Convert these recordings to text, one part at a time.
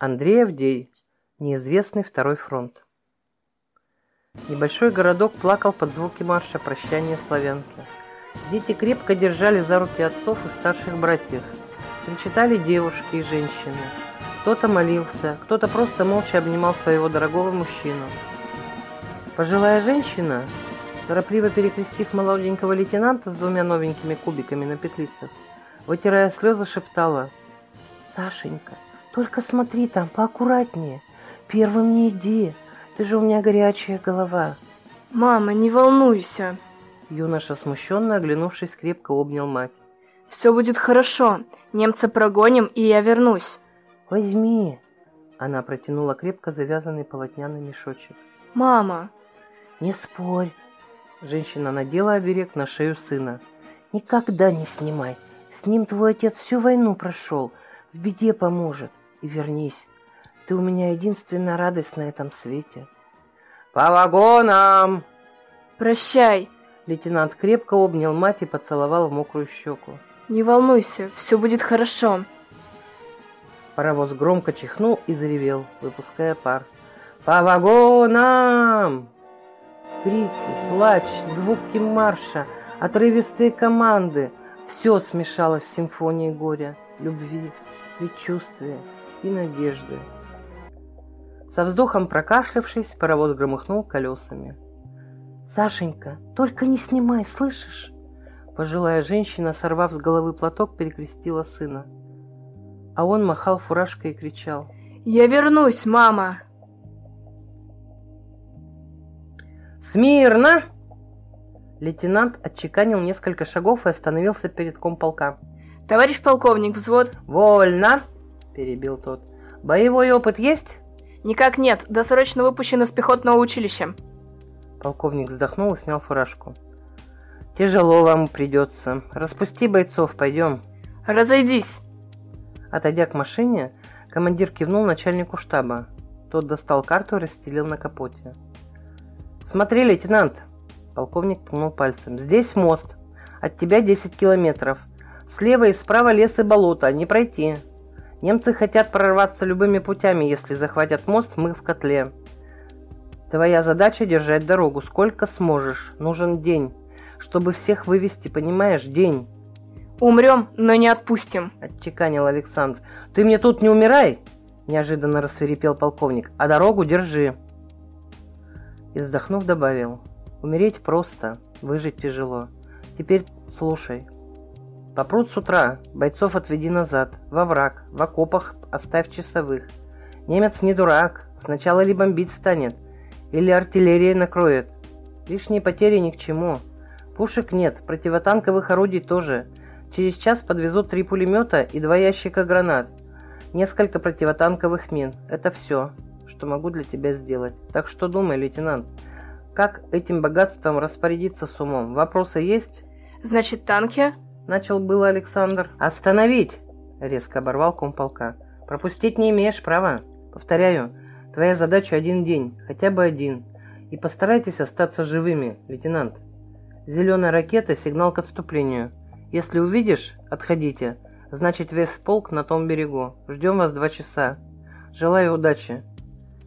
Андрей Авдей. Неизвестный второй фронт. Небольшой городок плакал под звуки марша прощания славянки. Дети крепко держали за руки отцов и старших братьев. Причитали девушки и женщины. Кто-то молился, кто-то просто молча обнимал своего дорогого мужчину. Пожилая женщина, торопливо перекрестив молоденького лейтенанта с двумя новенькими кубиками на петлицах, вытирая слезы, шептала «Сашенька, только смотри там, поаккуратнее. Первым не иди, ты же у меня горячая голова». «Мама, не волнуйся!» Юноша, смущенно оглянувшись, крепко обнял мать. «Все будет хорошо. Немца прогоним, и я вернусь». «Возьми!» Она протянула крепко завязанный полотняный мешочек. «Мама!» «Не спорь!» Женщина надела оберег на шею сына. «Никогда не снимай. С ним твой отец всю войну прошел. В беде поможет. И вернись. Ты у меня единственная радость на этом свете». «По вагонам!» «Прощай!» Лейтенант крепко обнял мать и поцеловал в мокрую щеку. «Не волнуйся, все будет хорошо!» Паровоз громко чихнул и заревел, выпуская пар. «По вагонам!» Крики, плач, звуки марша, отрывистые команды — все смешалось в симфонии горя, любви, предчувствия и надежды. Со вздохом прокашлявшись, паровоз громыхнул колесами. «Сашенька, только не снимай, слышишь?» Пожилая женщина, сорвав с головы платок, перекрестила сына. А он махал фуражкой и кричал. «Я вернусь, мама!» «Смирно!» Лейтенант отчеканил несколько шагов и остановился перед комполка. «Товарищ полковник, взвод...» «Вольно!» – перебил тот. «Боевой опыт есть?» «Никак нет. Досрочно выпущен из пехотного училища». Полковник вздохнул и снял фуражку. «Тяжело вам придется. Распусти бойцов, пойдем». «Разойдись!» Отойдя к машине, командир кивнул начальнику штаба. Тот достал карту и расстелил на капоте. «Смотри, лейтенант!» Полковник ткнул пальцем. «Здесь мост. От тебя 10 километров. Слева и справа лес и болото. Не пройти. Немцы хотят прорваться любыми путями. Если захватят мост, мы в котле. Твоя задача держать дорогу. Сколько сможешь. Нужен день. Чтобы всех вывести, понимаешь? День». «Умрем, но не отпустим», — отчеканил Александр. «Ты мне тут не умирай!» — неожиданно рассверепел полковник. «А дорогу держи!» И вздохнув, добавил. «Умереть просто, выжить тяжело. Теперь слушай. Попрут с утра, бойцов отведи назад, во враг, в окопах оставь часовых. Немец не дурак, сначала ли бомбить станет, или артиллерия накроет. Лишние потери ни к чему. Пушек нет, противотанковых орудий тоже. Через час подвезут три пулемета и два ящика гранат. Несколько противотанковых мин. Это все что могу для тебя сделать. Так что думай, лейтенант, как этим богатством распорядиться с умом? Вопросы есть? Значит, танки? Начал было Александр. Остановить! Резко оборвал комполка. Пропустить не имеешь права. Повторяю, твоя задача один день, хотя бы один. И постарайтесь остаться живыми, лейтенант. Зеленая ракета – сигнал к отступлению. Если увидишь, отходите. Значит, весь полк на том берегу. Ждем вас два часа. Желаю удачи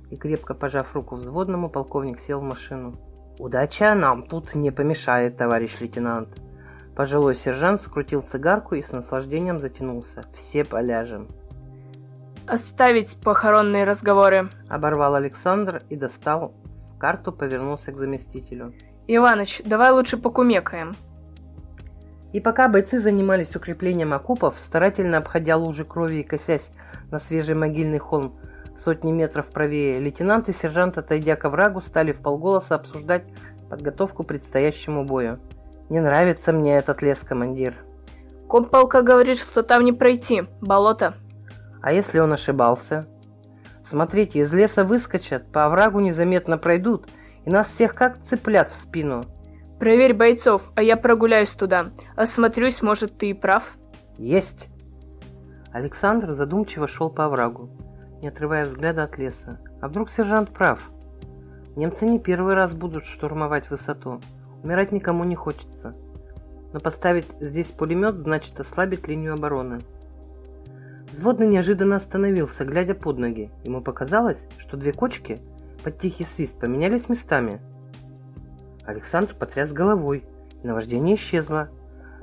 и, крепко пожав руку взводному, полковник сел в машину. «Удача нам тут не помешает, товарищ лейтенант!» Пожилой сержант скрутил цигарку и с наслаждением затянулся. «Все поляжем!» «Оставить похоронные разговоры!» Оборвал Александр и достал карту, повернулся к заместителю. «Иваныч, давай лучше покумекаем!» И пока бойцы занимались укреплением окопов, старательно обходя лужи крови и косясь на свежий могильный холм, сотни метров правее, лейтенант и сержант, отойдя к оврагу, стали в полголоса обсуждать подготовку к предстоящему бою. «Не нравится мне этот лес, командир». «Комполка говорит, что там не пройти. Болото». «А если он ошибался?» «Смотрите, из леса выскочат, по оврагу незаметно пройдут, и нас всех как цыплят в спину». «Проверь бойцов, а я прогуляюсь туда. Осмотрюсь, может, ты и прав». «Есть!» Александр задумчиво шел по оврагу не отрывая взгляда от леса. А вдруг сержант прав? Немцы не первый раз будут штурмовать высоту. Умирать никому не хочется. Но поставить здесь пулемет значит ослабить линию обороны. Взводный неожиданно остановился, глядя под ноги. Ему показалось, что две кочки под тихий свист поменялись местами. Александр потряс головой, и наваждение исчезло.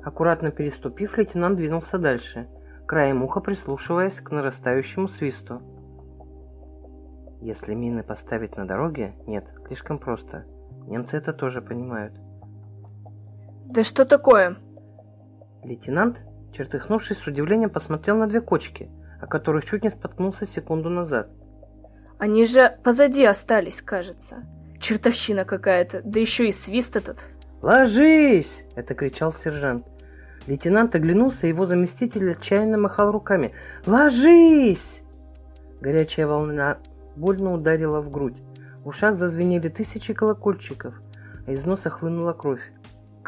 Аккуратно переступив, лейтенант двинулся дальше, краем уха прислушиваясь к нарастающему свисту. Если мины поставить на дороге, нет, слишком просто. Немцы это тоже понимают. Да что такое? Лейтенант, чертыхнувшись с удивлением, посмотрел на две кочки, о которых чуть не споткнулся секунду назад. Они же позади остались, кажется. Чертовщина какая-то, да еще и свист этот. «Ложись!» — это кричал сержант. Лейтенант оглянулся, и его заместитель отчаянно махал руками. «Ложись!» Горячая волна больно ударила в грудь. В ушах зазвенели тысячи колокольчиков, а из носа хлынула кровь.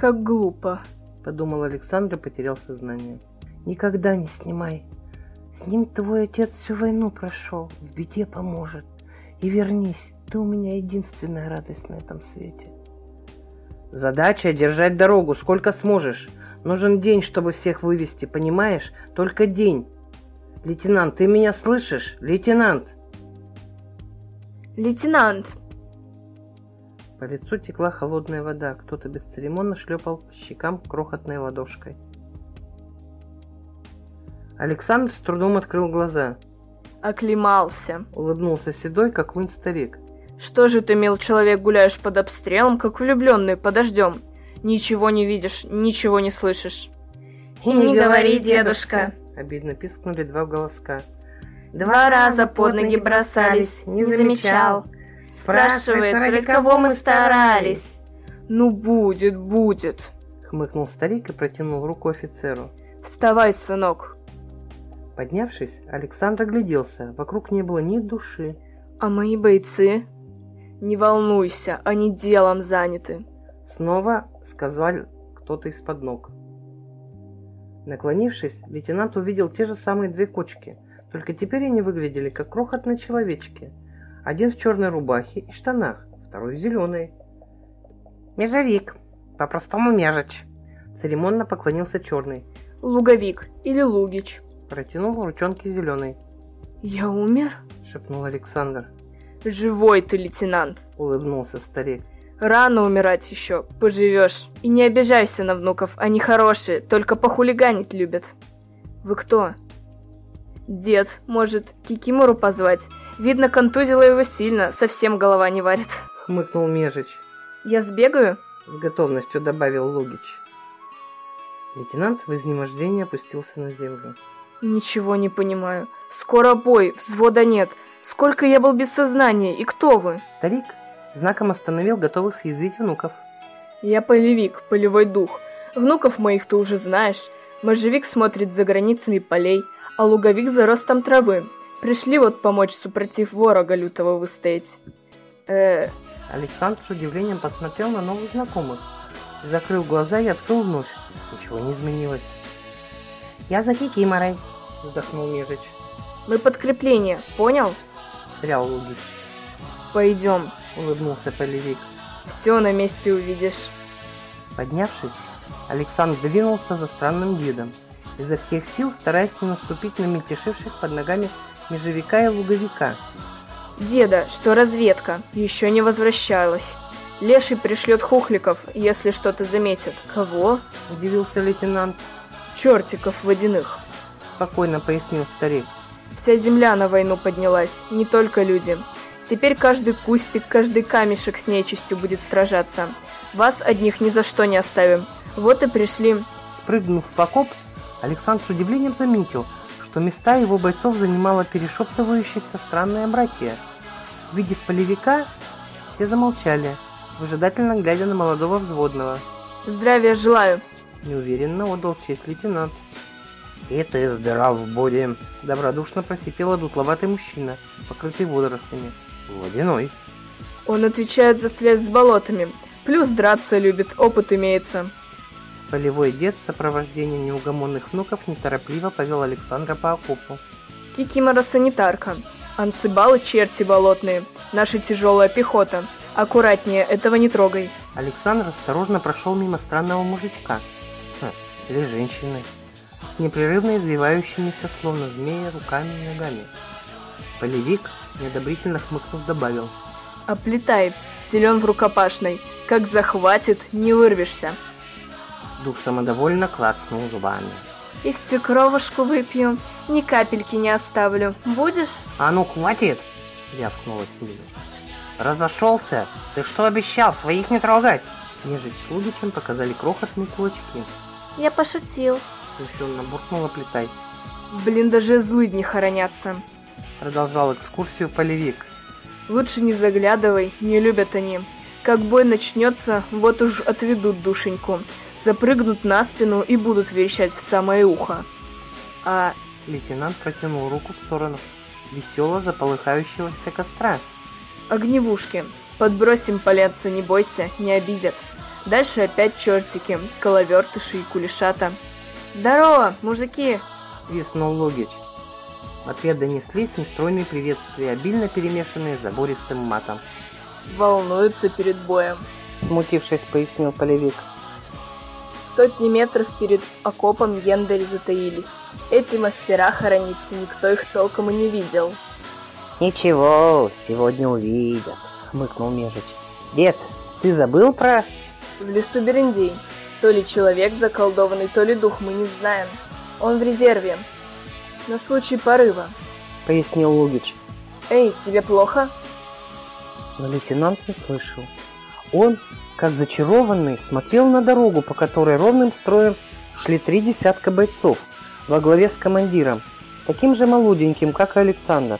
Как глупо, подумал Александр и потерял сознание. Никогда не снимай. С ним твой отец всю войну прошел, в беде поможет. И вернись, ты у меня единственная радость на этом свете. Задача — держать дорогу, сколько сможешь. Нужен день, чтобы всех вывести, понимаешь? Только день. Лейтенант, ты меня слышишь? Лейтенант! Лейтенант! По лицу текла холодная вода. Кто-то бесцеремонно шлепал по щекам крохотной ладошкой. Александр с трудом открыл глаза. Оклемался. Улыбнулся седой, как лунь старик. Что же ты, мил человек, гуляешь под обстрелом, как влюбленный, подождем? Ничего не видишь, ничего не слышишь. И не говори, дедушка. Обидно пискнули два голоска. Два раза под ноги бросались, не замечал. Спрашивается, ради кого мы старались. Ну, будет, будет. Хмыкнул старик и протянул руку офицеру. Вставай, сынок. Поднявшись, Александр огляделся. Вокруг не было ни души. А мои бойцы? Не волнуйся, они делом заняты. Снова сказал кто-то из-под ног. Наклонившись, лейтенант увидел те же самые две кочки – только теперь они выглядели как крохотные человечки. Один в черной рубахе и штанах, второй в зеленой. «Межовик, по-простому межич», — церемонно поклонился черный. «Луговик или Лугич», — протянул ручонки зеленой. «Я умер?» — шепнул Александр. «Живой ты, лейтенант!» — улыбнулся старик. «Рано умирать еще, поживешь. И не обижайся на внуков, они хорошие, только похулиганить любят». «Вы кто?» Дед, может, Кикимору позвать? Видно, контузило его сильно, совсем голова не варит. Хмыкнул Межич. Я сбегаю? С готовностью добавил Лугич. Лейтенант в изнемождении опустился на землю. Ничего не понимаю. Скоро бой, взвода нет. Сколько я был без сознания, и кто вы? Старик знаком остановил готовых съязвить внуков. Я полевик, полевой дух. Внуков моих ты уже знаешь. Можевик смотрит за границами полей, а луговик за ростом травы. Пришли вот помочь супротив ворога лютого выстоять. Э... Александр с удивлением посмотрел на новых знакомых. Закрыл глаза и открыл вновь. Ничего не изменилось. «Я за Кикиморой», — вздохнул Межич. «Мы подкрепление, понял?» — встрял Лугич. «Пойдем», — улыбнулся Полевик. «Все на месте увидишь». Поднявшись, Александр двинулся за странным видом изо всех сил стараясь не наступить на мельтешивших под ногами межевика и луговика. «Деда, что разведка? Еще не возвращалась. Леший пришлет хухликов, если что-то заметит». «Кого?» – удивился лейтенант. «Чертиков водяных», – спокойно пояснил старик. «Вся земля на войну поднялась, не только люди. Теперь каждый кустик, каждый камешек с нечистью будет сражаться. Вас одних ни за что не оставим. Вот и пришли». Спрыгнув в окоп, Александр с удивлением заметил, что места его бойцов занимало перешептывающееся странное братья. Увидев полевика, все замолчали, выжидательно глядя на молодого взводного. «Здравия желаю!» – неуверенно отдал честь лейтенант. «И ты здоров в добродушно просипел дутловатый мужчина, покрытый водорослями. «Водяной!» «Он отвечает за связь с болотами, плюс драться любит, опыт имеется!» Полевой дед в сопровождении неугомонных внуков неторопливо повел Александра по окопу. Кикимора санитарка. Ансыбалы черти болотные. Наша тяжелая пехота. Аккуратнее, этого не трогай. Александр осторожно прошел мимо странного мужичка. Хм, или женщины. непрерывно извивающимися, словно змея, руками и ногами. Полевик, неодобрительно хмыкнув, добавил. «Оплетай, силен в рукопашной. Как захватит, не вырвешься». Дух самодовольно клацнул зубами. «И всю кровушку выпью, ни капельки не оставлю. Будешь?» «А ну, хватит!» — рявкнула Сильва. «Разошелся! Ты что обещал? Своих не трогать!» Нежить с Лугичем показали крохотные кулачки. «Я пошутил!» — смущенно буркнула Плетай. «Блин, даже злыдни хоронятся!» Продолжал экскурсию полевик. «Лучше не заглядывай, не любят они. Как бой начнется, вот уж отведут душеньку. Запрыгнут на спину и будут верещать в самое ухо. А Лейтенант протянул руку в сторону весело заполыхающегося костра. Огневушки. Подбросим поленца, не бойся, не обидят. Дальше опять чертики, коловертыши и кулешата. Здорово, мужики! Свистнул Логич. В ответ донеслись нестройные приветствия, обильно перемешанные забористым матом. Волнуются перед боем. Смутившись, пояснил полевик. Сотни метров перед окопом Ендаль затаились. Эти мастера хорониться никто их толком и не видел. «Ничего, сегодня увидят», — хмыкнул Межич. «Дед, ты забыл про...» В лесу Берендей. То ли человек заколдованный, то ли дух, мы не знаем. Он в резерве. На случай порыва. Пояснил Лугич. Эй, тебе плохо? Но лейтенант не слышал. Он, как зачарованный, смотрел на дорогу, по которой ровным строем шли три десятка бойцов во главе с командиром, таким же молоденьким, как и Александр.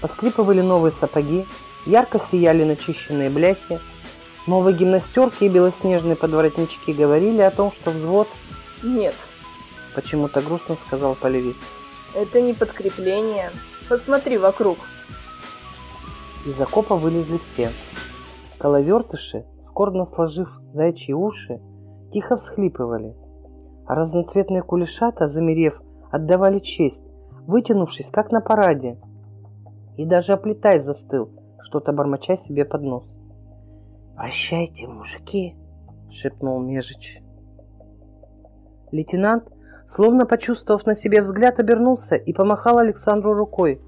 Поскрипывали новые сапоги, ярко сияли начищенные бляхи, новые гимнастерки и белоснежные подворотнички говорили о том, что взвод... Нет. Почему-то грустно сказал полевик. Это не подкрепление. Посмотри вокруг. Из окопа вылезли все. Коловертыши, скорбно сложив зайчьи уши, тихо всхлипывали. А разноцветные кулешата, замерев, отдавали честь, вытянувшись, как на параде. И даже оплетай застыл, что-то бормоча себе под нос. «Прощайте, мужики!» — шепнул Межич. Лейтенант, словно почувствовав на себе взгляд, обернулся и помахал Александру рукой.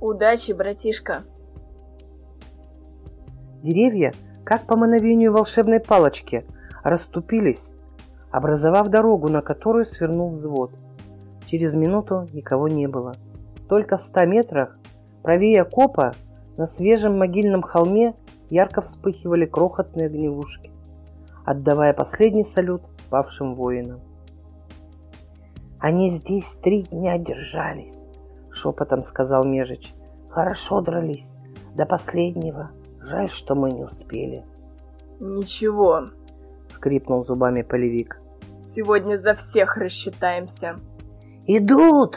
«Удачи, братишка!» Деревья, как по мановению волшебной палочки, расступились, образовав дорогу, на которую свернул взвод. Через минуту никого не было. Только в ста метрах, правее окопа, на свежем могильном холме ярко вспыхивали крохотные огневушки, отдавая последний салют павшим воинам. «Они здесь три дня держались», — шепотом сказал Межич. «Хорошо дрались, до последнего. Жаль, что мы не успели». «Ничего», — скрипнул зубами полевик. «Сегодня за всех рассчитаемся». «Идут!»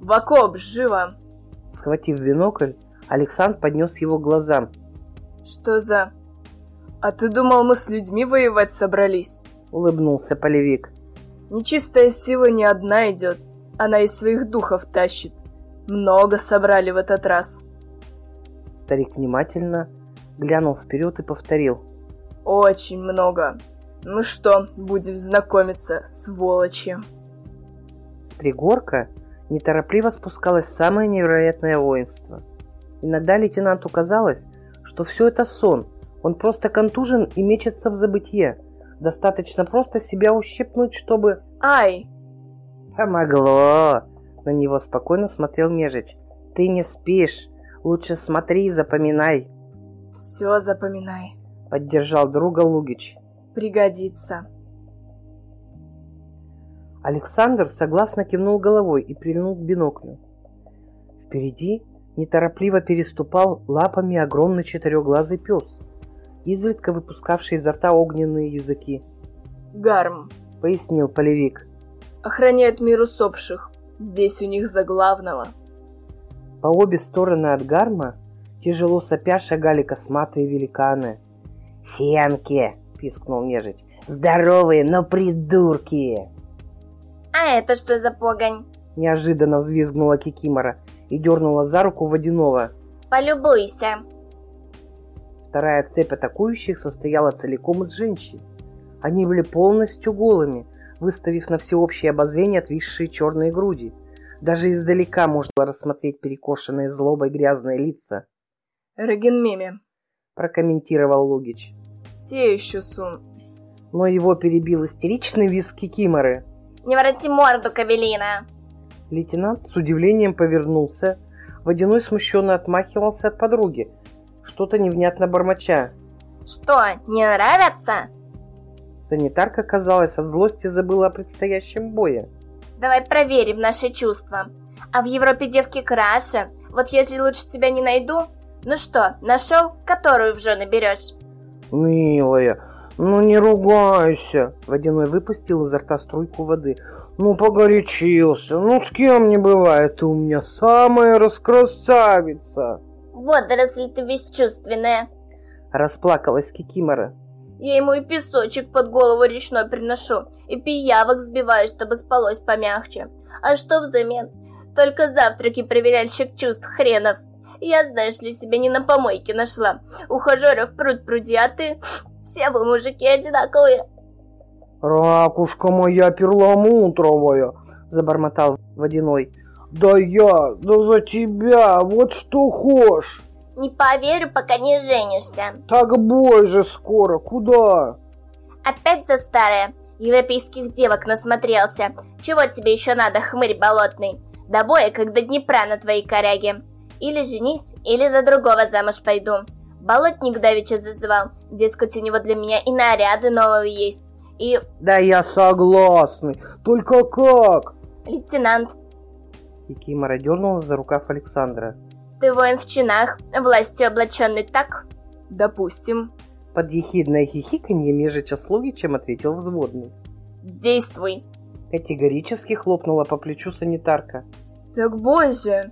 «В окоп, живо!» Схватив бинокль, Александр поднес его к глазам. «Что за...» «А ты думал, мы с людьми воевать собрались?» Улыбнулся полевик. «Нечистая сила не одна идет, она из своих духов тащит. Много собрали в этот раз». Старик внимательно глянул вперед и повторил. «Очень много. Ну что, будем знакомиться, сволочи!» С пригорка неторопливо спускалось самое невероятное воинство. Иногда лейтенанту казалось, что все это сон, он просто контужен и мечется в забытье. Достаточно просто себя ущипнуть, чтобы... «Ай!» «Помогло!» На него спокойно смотрел Межич. «Ты не спишь. Лучше смотри и запоминай». «Все запоминай», — поддержал друга Лугич. «Пригодится». Александр согласно кивнул головой и прильнул к биноклю. Впереди неторопливо переступал лапами огромный четырехглазый пес, изредка выпускавший изо рта огненные языки. «Гарм», — пояснил полевик. «Охраняет мир усопших. Здесь у них за главного». По обе стороны от гарма тяжело сопя шагали косматые великаны. «Фенки!» — пискнул нежить. «Здоровые, но придурки!» «А это что за погонь?» Неожиданно взвизгнула Кикимора и дернула за руку водяного. «Полюбуйся!» Вторая цепь атакующих состояла целиком из женщин. Они были полностью голыми, выставив на всеобщее обозрение отвисшие черные груди. Даже издалека можно было рассмотреть перекошенные злобой грязные лица. «Реген прокомментировал Лугич. «Те еще сум». Но его перебил истеричный визг Кикиморы. «Не вороти морду, Кабелина!» Лейтенант с удивлением повернулся. Водяной смущенно отмахивался от подруги, что-то невнятно бормоча. «Что, не нравятся?» Санитарка, казалось, от злости забыла о предстоящем бое. «Давай проверим наши чувства. А в Европе девки краше. Вот если лучше тебя не найду... Ну что, нашел, которую в жены берешь?» «Милая, ну не ругайся!» Водяной выпустил изо рта струйку воды. «Ну погорячился, ну с кем не бывает, ты у меня самая раскрасавица!» Вот если ты бесчувственная!» Расплакалась Кикимора. Я ему и песочек под голову речной приношу, и пиявок сбиваю, чтобы спалось помягче. А что взамен? Только завтраки проверяльщик чувств хренов. Я, знаешь ли, себе не на помойке нашла. Ухажеров пруд пруди, а ты... Все вы, мужики, одинаковые. «Ракушка моя перламутровая!» — забормотал Водяной. «Да я, да за тебя, вот что хошь!» Не поверю, пока не женишься. Так бой же скоро, куда? Опять за старое. Европейских девок насмотрелся. Чего тебе еще надо, хмырь болотный? До боя, как до Днепра на твоей коряге. Или женись, или за другого замуж пойду. Болотник давеча зазывал. Дескать, у него для меня и наряды новые есть. И... Да я согласный. Только как? Лейтенант. И Кимора дернула за рукав Александра. Ты воин в чинах, властью облаченный так? Допустим. Под ехидное хихиканье Межича чем ответил взводный. Действуй. Категорически хлопнула по плечу санитарка. Так бой же.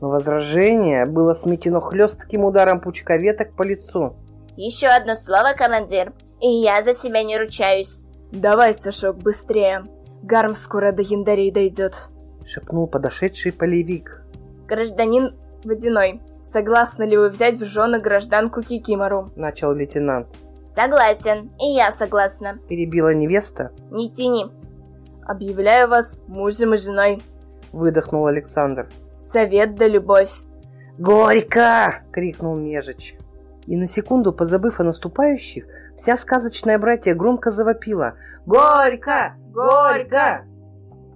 Но возражение было сметено хлестким ударом пучка веток по лицу. Еще одно слово, командир, и я за себя не ручаюсь. Давай, Сашок, быстрее. Гарм скоро до яндарей дойдет. Шепнул подошедший полевик. Гражданин Водяной, согласны ли вы взять в жены гражданку Кикимору? Начал лейтенант. Согласен, и я согласна. Перебила невеста. Не тяни. Объявляю вас мужем и женой. Выдохнул Александр. Совет да любовь. «Горько!» — крикнул Межич. И на секунду, позабыв о наступающих, вся сказочная братья громко завопила «Горько! Горько!»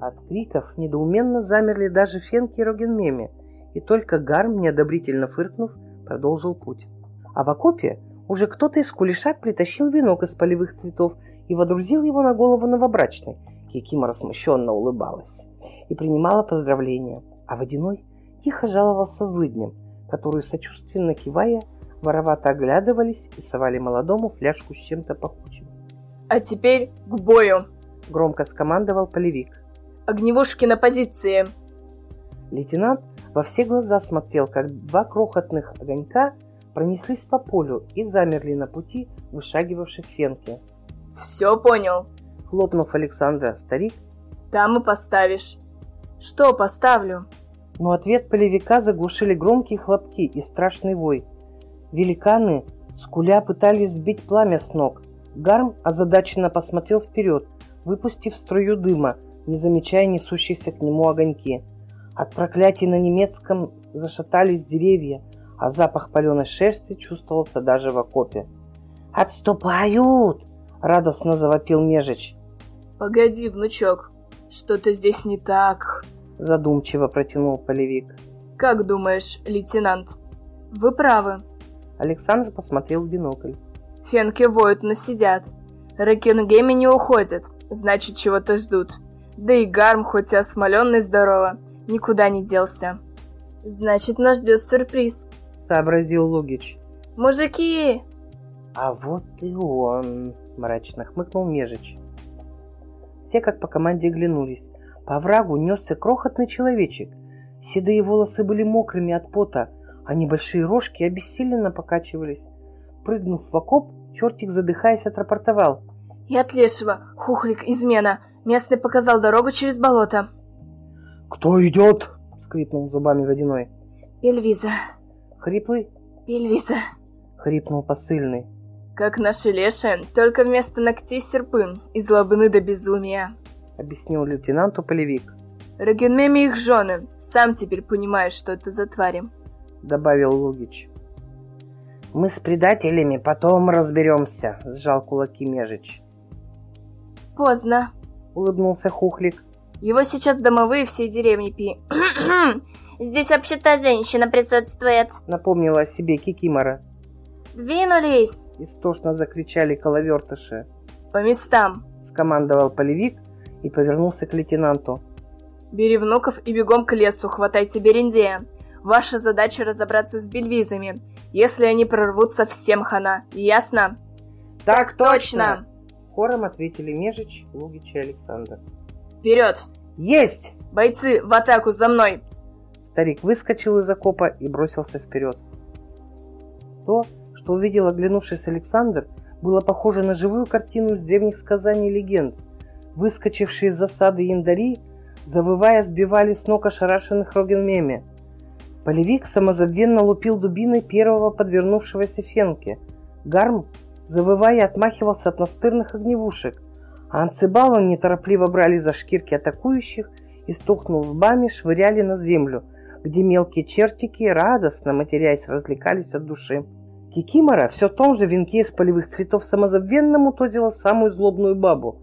От криков недоуменно замерли даже Фенки и Рогенмеми, и только Гарм, неодобрительно фыркнув, продолжил путь. А в окопе уже кто-то из кулешат притащил венок из полевых цветов и водрузил его на голову новобрачной. Кикима смущенно улыбалась и принимала поздравления, а Водяной тихо жаловался злыдням, которые, сочувственно кивая, воровато оглядывались и совали молодому фляжку с чем-то пахучим. «А теперь к бою!» — громко скомандовал полевик. «Огневушки на позиции!» Лейтенант во все глаза смотрел, как два крохотных огонька пронеслись по полю и замерли на пути вышагивавших фенки. «Все понял!» Хлопнув Александра, старик. «Там и поставишь!» «Что поставлю?» Но ответ полевика заглушили громкие хлопки и страшный вой. Великаны, скуля, пытались сбить пламя с ног. Гарм озадаченно посмотрел вперед, выпустив струю дыма, не замечая несущихся к нему огоньки. От проклятий на немецком зашатались деревья, а запах паленой шерсти чувствовался даже в окопе. «Отступают!» — радостно завопил Межич. «Погоди, внучок, что-то здесь не так», — задумчиво протянул полевик. «Как думаешь, лейтенант?» «Вы правы». Александр посмотрел в бинокль. «Фенки воют, но сидят. Рекенгеми не уходят, значит, чего-то ждут. Да и Гарм, хоть и осмоленный здорово, никуда не делся. Значит, нас ждет сюрприз, сообразил Лугич. Мужики! А вот и он, мрачно хмыкнул Межич. Все как по команде оглянулись. По врагу несся крохотный человечек. Седые волосы были мокрыми от пота, а небольшие рожки обессиленно покачивались. Прыгнув в окоп, чертик, задыхаясь, отрапортовал. «И от лешего, хухлик, измена. Местный показал дорогу через болото». «Кто идет?» — скрипнул зубами водяной. «Пельвиза». «Хриплый?» «Пельвиза». — хрипнул посыльный. «Как наши леши, только вместо ногтей серпы, из лобны до безумия». Объяснил лейтенанту полевик. Рогенмеми их жены. Сам теперь понимаешь, что это за твари. Добавил Лугич. Мы с предателями потом разберемся, сжал кулаки Межич. Поздно, улыбнулся Хухлик. Его сейчас домовые всей деревни пи. Здесь вообще-то женщина присутствует. Напомнила о себе Кикимора. Двинулись! Истошно закричали коловертыши. По местам! Скомандовал полевик и повернулся к лейтенанту. Бери внуков и бегом к лесу, хватайте Берендея. Ваша задача разобраться с бельвизами. Если они прорвутся, всем хана. Ясно? Так точно! Хором ответили Межич, Лугич и Александр. Вперед! Есть! Бойцы, в атаку за мной! Старик выскочил из окопа и бросился вперед. То, что увидел оглянувшись Александр, было похоже на живую картину из древних сказаний и легенд. Выскочившие из засады яндари – завывая, сбивали с ног ошарашенных Рогенмеме. Полевик самозабвенно лупил дубиной первого подвернувшегося фенки. Гарм, завывая, отмахивался от настырных огневушек, а анцибалы неторопливо брали за шкирки атакующих и, стухнув лбами, швыряли на землю, где мелкие чертики, радостно матерясь, развлекались от души. Кикимора все в том же венке из полевых цветов самозабвенно мутозила самую злобную бабу,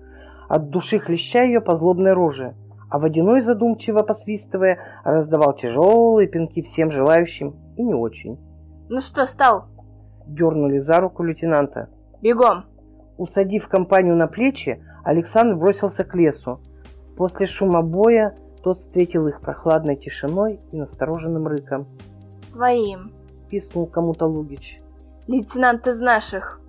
от души хлеща ее по злобной роже – а водяной, задумчиво посвистывая, раздавал тяжелые пинки всем желающим и не очень. «Ну что, стал?» Дернули за руку лейтенанта. «Бегом!» Усадив компанию на плечи, Александр бросился к лесу. После шума боя тот встретил их прохладной тишиной и настороженным рыком. «Своим!» – пискнул кому-то Лугич. «Лейтенант из наших!»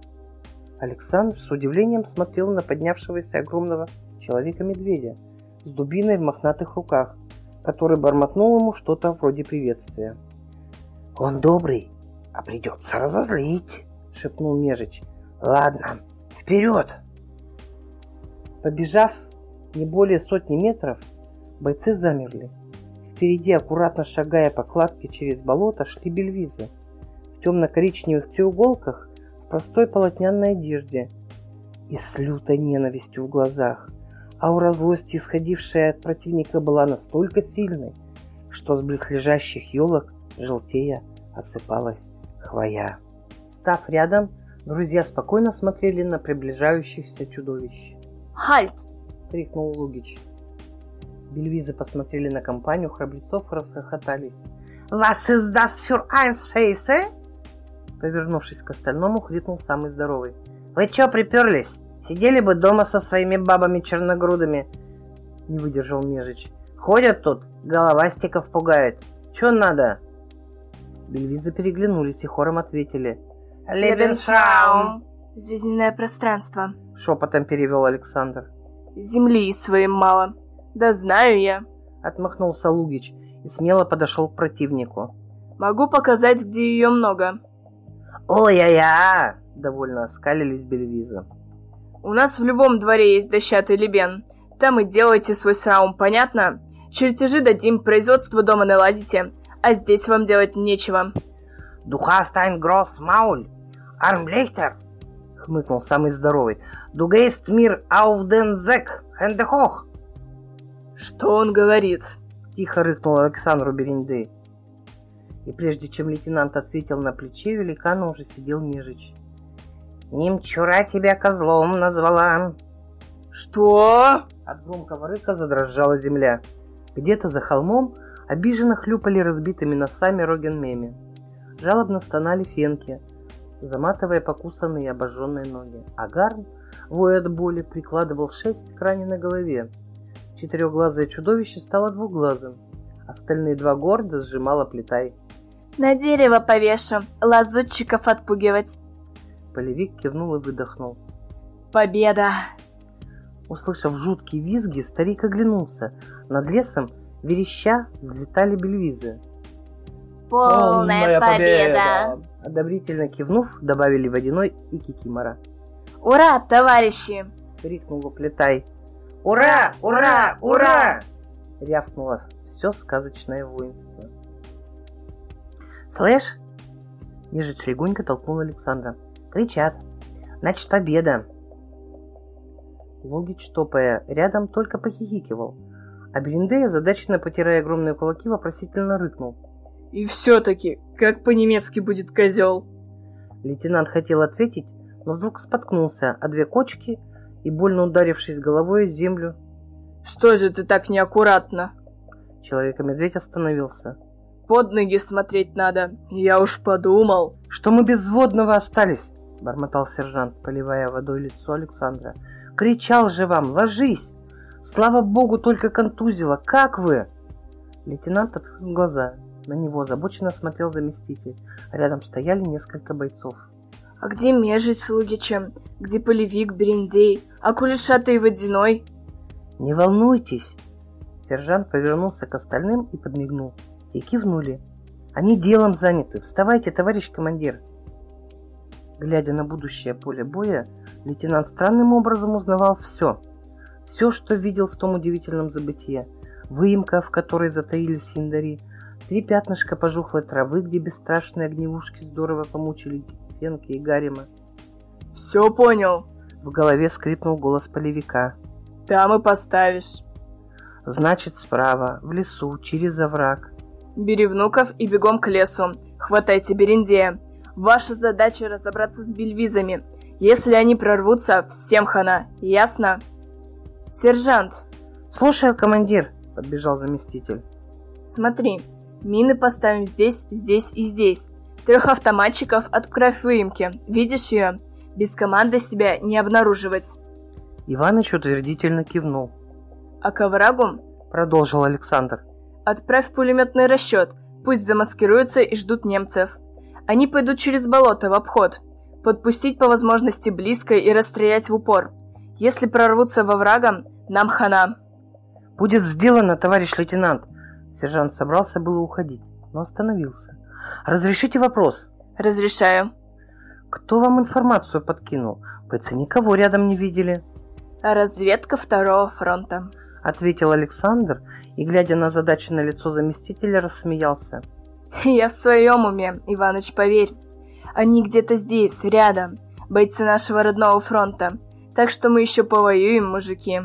Александр с удивлением смотрел на поднявшегося огромного человека-медведя – с дубиной в мохнатых руках, который бормотнул ему что-то вроде приветствия. «Он добрый, а придется разозлить», — шепнул Межич. «Ладно, вперед!» Побежав не более сотни метров, бойцы замерли. Впереди, аккуратно шагая по кладке через болото, шли бельвизы. В темно-коричневых треуголках, простой полотняной одежде и с лютой ненавистью в глазах — Аура злости, исходившая от противника, была настолько сильной, что с близлежащих елок, желтея, осыпалась хвоя. Став рядом, друзья спокойно смотрели на приближающихся чудовищ. «Хальт!» — крикнул Лугич. Бельвизы посмотрели на компанию храбрецов и расхохотались. «Вас издаст фюр айнс шейсе?» Повернувшись к остальному, крикнул самый здоровый. «Вы чё приперлись? Сидели бы дома со своими бабами черногрудами. Не выдержал Межич. Ходят тут, головастиков пугают. Чё надо? Бельвизы переглянулись и хором ответили. Лебеншраум. Жизненное пространство. Шепотом перевел Александр. Земли своим мало. Да знаю я. Отмахнулся Лугич и смело подошел к противнику. Могу показать, где ее много. Ой-я-я! Довольно оскалились Бельвизы. У нас в любом дворе есть дощатый лебен. Там и делайте свой сраум, понятно? Чертежи дадим, производство дома наладите. А здесь вам делать нечего. Духастайн гросс мауль. Армлехтер. Хмыкнул самый здоровый. Дугейст мир ауфдензек. Хендехох. Что он говорит? Тихо рыкнул Александру Беренды. И прежде чем лейтенант ответил на плече, великана уже сидел Межич. Немчура тебя козлом назвала. Что? От громкого рыка задрожала земля. Где-то за холмом обиженно хлюпали разбитыми носами Рогенмеми. Жалобно стонали фенки, заматывая покусанные и обожженные ноги. А Гарн, воя от боли, прикладывал шесть к раненой голове. Четырехглазое чудовище стало двуглазым. Остальные два гордо сжимала плитай. «На дерево повешу, лазутчиков отпугивать!» Полевик кивнул и выдохнул. «Победа!» Услышав жуткие визги, старик оглянулся. Над лесом, вереща, взлетали бельвизы. «Полная победа!» Одобрительно кивнув, добавили Водяной и Кикимора. «Ура, товарищи!» — крикнула Плетай. «Ура! Ура! Ура!» — рявкнуло все сказочное воинство. «Слышь?» Ежич легонько толкнул Александра. Кричат. Значит, победа. Логич, топая рядом, только похихикивал. А Берендей, озадаченно потирая огромные кулаки, вопросительно рыкнул. «И все-таки, как по-немецки будет козел?» Лейтенант хотел ответить, но вдруг споткнулся о две кочки и, больно ударившись головой в землю... «Что же ты так неаккуратно?» Человека-медведь остановился. «Под ноги смотреть надо, я уж подумал». «Что мы без водного остались?» Бормотал сержант, поливая водой лицо Александра. «Кричал же вам, ложись! Слава богу, только контузило. Как вы?» Лейтенант открыл глаза. На него озабоченно смотрел заместитель. Рядом стояли несколько бойцов. «А где Межить с Лугичем? Где Полевик, Берендей? А Кулешатый и Водяной?» «Не волнуйтесь!» Сержант повернулся к остальным и подмигнул. И кивнули. «Они делом заняты. Вставайте, товарищ командир!» Глядя на будущее поле боя, лейтенант странным образом узнавал все. Все, что видел в том удивительном забытие. Выемка, в которой затаились яндари, три пятнышка пожухлой травы, где бесстрашные огневушки здорово помучили Фенки и Гарима. «Все понял!» В голове скрипнул голос полевика. «Там и поставишь!» «Значит, справа, в лесу, через овраг». «Бери внуков и бегом к лесу. Хватайте Берендея. Ваша задача разобраться с бельвизами. Если они прорвутся, всем хана. Ясно?» «Сержант!» «Слушаю, командир!» — подбежал заместитель. «Смотри, мины поставим здесь, здесь и здесь. Трех автоматчиков отправь выемки. Видишь ее? Без команды себя не обнаруживать». Иваныч утвердительно кивнул. «А к оврагу?» — продолжил Александр. «Отправь пулеметный расчет. Пусть замаскируются и ждут немцев. Они пойдут через болото в обход. Подпустить по возможности близко и расстрелять в упор. Если прорвутся во врага, нам хана. Будет сделано, товарищ лейтенант. Сержант собрался было уходить, но остановился. Разрешите вопрос? Разрешаю. Кто вам информацию подкинул? Бойцы никого рядом не видели. Разведка второго фронта. Ответил Александр и, глядя на задачу на лицо заместителя, рассмеялся. Я в своем уме, Иваныч, поверь. Они где-то здесь, рядом, бойцы нашего родного фронта. Так что мы еще повоюем, мужики.